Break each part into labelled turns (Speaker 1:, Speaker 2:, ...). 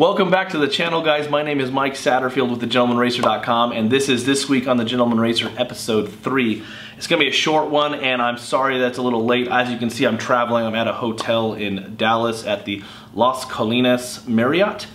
Speaker 1: Welcome back to the channel, guys. My name is Mike Satterfield with thegentlemanracer.com, and this is This Week on the Gentleman Racer, episode 3. It's to be a short one, and I'm sorry that's a little late. As you can see, I'm traveling. I'm at a hotel in Dallas at the Las Colinas Marriott.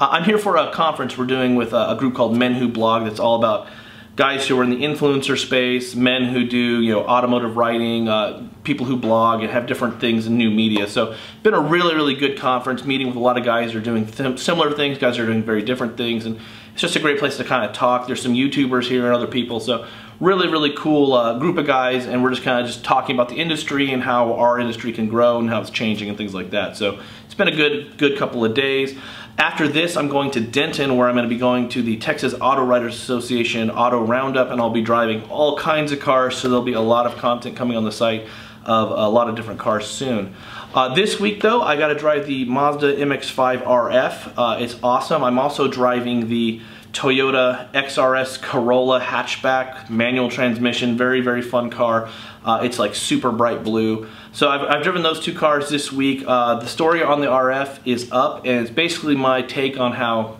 Speaker 1: Uh, I'm here for a conference we're doing with a, a group called Men Who Blog that's all about guys who are in the influencer space, men who do you know automotive writing, uh, people who blog and have different things in new media. So been a really really good conference, meeting with a lot of guys who are doing similar things, guys are doing very different things, and it's just a great place to kind of talk. There's some YouTubers here and other people, so really really cool uh, group of guys, and we're just kind of just talking about the industry and how our industry can grow and how it's changing and things like that. So it's been a good good couple of days. After this, I'm going to Denton where I'm going to be going to the Texas Auto Writers Association Auto Roundup and I'll be driving all kinds of cars so there'll be a lot of content coming on the site of a lot of different cars soon. Uh, this week though, I got to drive the Mazda MX-5 RF. Uh, it's awesome. I'm also driving the Toyota XRS Corolla hatchback, manual transmission, very, very fun car. Uh, it's like super bright blue. So I've, I've driven those two cars this week. Uh, the story on the RF is up and it's basically my take on how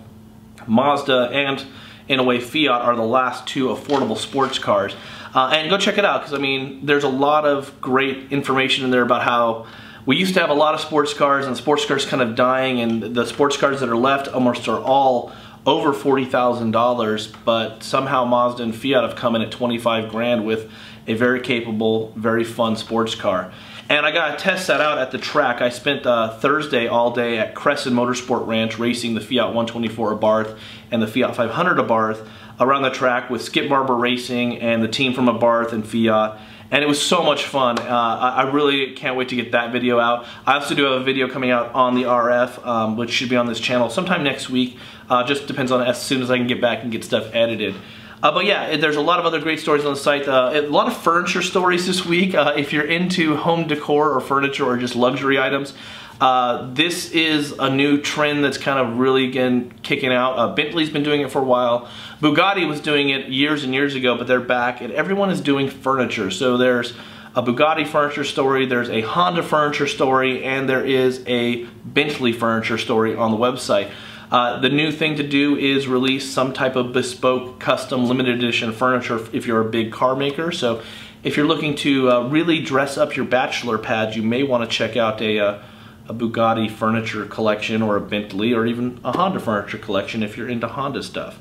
Speaker 1: Mazda and in a way Fiat are the last two affordable sports cars. Uh, and go check it out because I mean there's a lot of great information in there about how we used to have a lot of sports cars and sports cars kind of dying and the sports cars that are left almost are all over $40,000, but somehow Mazda and Fiat have come in at 25 grand with a very capable, very fun sports car. And I got to test that out at the track. I spent uh, Thursday all day at Cresson Motorsport Ranch racing the Fiat 124 Abarth and the Fiat 500 Abarth around the track with Skip Barber Racing and the team from Abarth and Fiat and it was so much fun. Uh, I, really can't wait to get that video out. I also do have a video coming out on the RF, um, which should be on this channel sometime next week. Uh, just depends on as soon as I can get back and get stuff edited. Uh, but yeah, there's a lot of other great stories on the site. Uh, a lot of furniture stories this week. Uh, if you're into home decor or furniture or just luxury items, uh, this is a new trend that's kind of really again kicking out. Uh, Bentley's been doing it for a while. Bugatti was doing it years and years ago, but they're back and everyone is doing furniture. So there's a Bugatti furniture story, there's a Honda furniture story, and there is a Bentley furniture story on the website. Uh, the new thing to do is release some type of bespoke, custom, limited edition furniture if you're a big car maker. So if you're looking to uh, really dress up your bachelor pad, you may want to check out a uh, a Bugatti furniture collection or a Bentley or even a Honda furniture collection if you're into Honda stuff.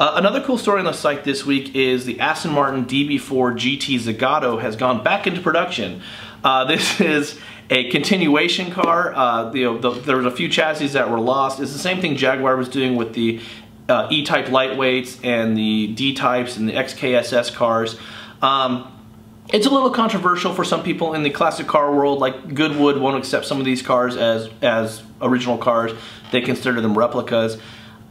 Speaker 1: Uh, another cool story on the site this week is the Aston Martin DB4 GT Zagato has gone back into production. Uh, this is a continuation car. Uh, the, the, there was a few chassis that were lost. It's the same thing Jaguar was doing with the uh, E-Type lightweights and the D-Types and the XKSS cars. Um, it's a little controversial for some people in the classic car world, like Goodwood won't accept some of these cars as, as original cars. They consider them replicas.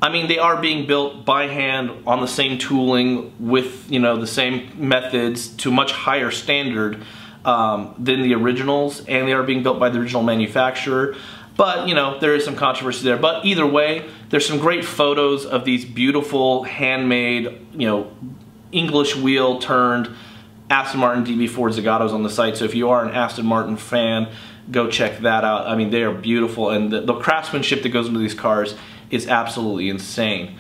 Speaker 1: I mean, they are being built by hand on the same tooling with, you know, the same methods to much higher standard um, than the originals, and they are being built by the original manufacturer. But, you know, there is some controversy there. But either way, there's some great photos of these beautiful, handmade, you know, English wheel turned Aston Martin DB4 Zagatos on the site. So if you are an Aston Martin fan, go check that out. I mean, they are beautiful and the, the craftsmanship that goes into these cars is absolutely insane.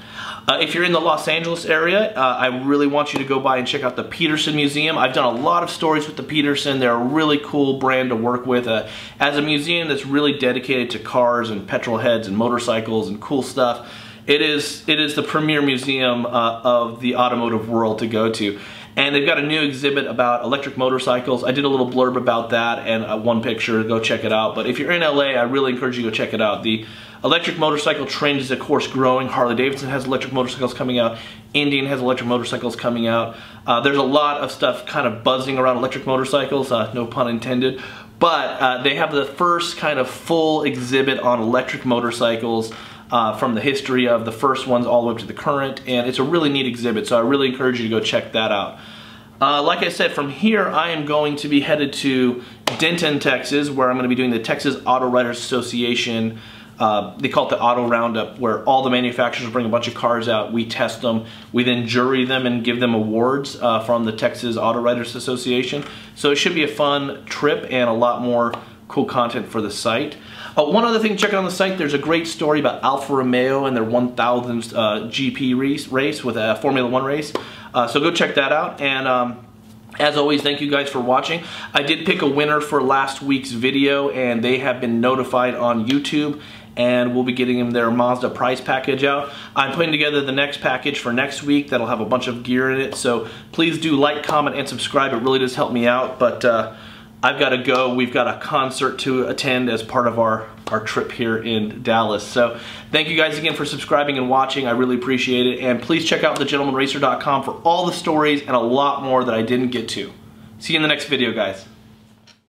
Speaker 1: Uh, if you're in the Los Angeles area, uh, I really want you to go by and check out the Peterson Museum. I've done a lot of stories with the Peterson. They're a really cool brand to work with. Uh, as a museum that's really dedicated to cars and petrol heads and motorcycles and cool stuff, it is, it is the premier museum uh, of the automotive world to go to. And they've got a new exhibit about electric motorcycles. I did a little blurb about that and uh, one picture, go check it out. But if you're in LA, I really encourage you to go check it out. The electric motorcycle trend is of course growing. Harley Davidson has electric motorcycles coming out. Indian has electric motorcycles coming out. Uh, there's a lot of stuff kind of buzzing around electric motorcycles, uh, no pun intended. But uh, they have the first kind of full exhibit on electric motorcycles uh, from the history of the first ones all the way up to the current, and it's a really neat exhibit, so I really encourage you to go check that out. Uh, like I said, from here I am going to be headed to Denton, Texas, where I'm going to be doing the Texas Auto Writers Association uh, they call it the auto roundup where all the manufacturers bring a bunch of cars out we test them we then jury them and give them awards uh, from the texas auto writers association so it should be a fun trip and a lot more cool content for the site. Uh, one other thing, check out on the site, there's a great story about Alfa Romeo and their 1000th uh, GP race, with a Formula One race. Uh, so go check that out. And um, as always, thank you guys for watching. I did pick a winner for last week's video and they have been notified on YouTube and we'll be getting them their Mazda prize package out. I'm putting together the next package for next week that'll have a bunch of gear in it, so please do like, comment, and subscribe. It really does help me out, but uh, I've got to go. We've got a concert to attend as part of our, our trip here in Dallas. So thank you guys again for subscribing and watching. I really appreciate it. And please check out thegentlemanracer.com for all the stories and a lot more that I didn't get to. See you in the next video, guys.